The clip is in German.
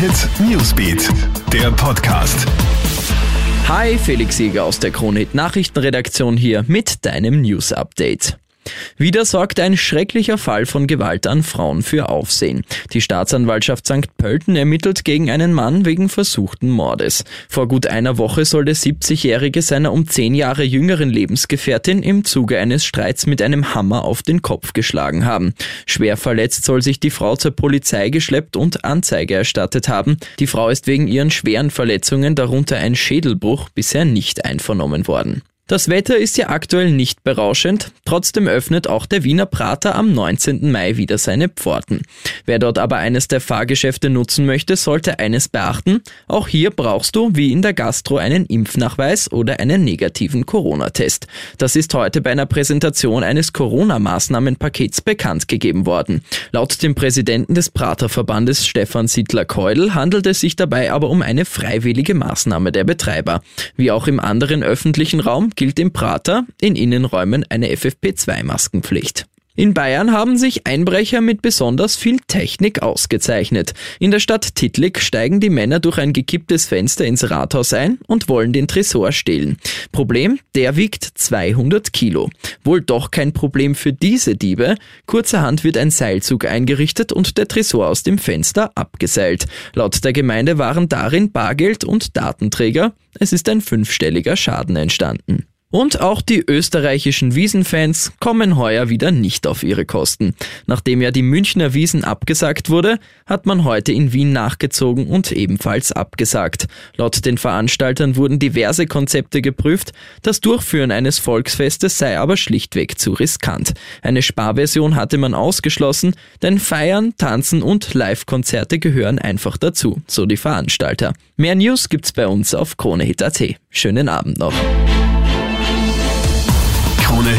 Hit Newsbeat, der Podcast. Hi, Felix Jäger aus der Krone Hit Nachrichtenredaktion hier mit deinem News Update. Wieder sorgt ein schrecklicher Fall von Gewalt an Frauen für Aufsehen. Die Staatsanwaltschaft St. Pölten ermittelt gegen einen Mann wegen versuchten Mordes. Vor gut einer Woche soll der 70-Jährige seiner um zehn Jahre jüngeren Lebensgefährtin im Zuge eines Streits mit einem Hammer auf den Kopf geschlagen haben. Schwer verletzt soll sich die Frau zur Polizei geschleppt und Anzeige erstattet haben. Die Frau ist wegen ihren schweren Verletzungen, darunter ein Schädelbruch, bisher nicht einvernommen worden. Das Wetter ist ja aktuell nicht berauschend, trotzdem öffnet auch der Wiener Prater am 19. Mai wieder seine Pforten. Wer dort aber eines der Fahrgeschäfte nutzen möchte, sollte eines beachten, auch hier brauchst du wie in der Gastro einen Impfnachweis oder einen negativen Corona-Test. Das ist heute bei einer Präsentation eines Corona-Maßnahmenpakets bekannt gegeben worden. Laut dem Präsidenten des Praterverbandes Stefan Sittler-Keudel handelt es sich dabei aber um eine freiwillige Maßnahme der Betreiber. Wie auch im anderen öffentlichen Raum gilt im Prater in Innenräumen eine FFP2-Maskenpflicht. In Bayern haben sich Einbrecher mit besonders viel Technik ausgezeichnet. In der Stadt Tittlik steigen die Männer durch ein gekipptes Fenster ins Rathaus ein und wollen den Tresor stehlen. Problem, der wiegt 200 Kilo. Wohl doch kein Problem für diese Diebe. Kurzerhand wird ein Seilzug eingerichtet und der Tresor aus dem Fenster abgeseilt. Laut der Gemeinde waren darin Bargeld und Datenträger. Es ist ein fünfstelliger Schaden entstanden. Und auch die österreichischen Wiesenfans kommen heuer wieder nicht auf ihre Kosten. Nachdem ja die Münchner Wiesen abgesagt wurde, hat man heute in Wien nachgezogen und ebenfalls abgesagt. Laut den Veranstaltern wurden diverse Konzepte geprüft, das Durchführen eines Volksfestes sei aber schlichtweg zu riskant. Eine Sparversion hatte man ausgeschlossen, denn Feiern, Tanzen und Live-Konzerte gehören einfach dazu, so die Veranstalter. Mehr News gibt's bei uns auf KroneHit.at. Schönen Abend noch.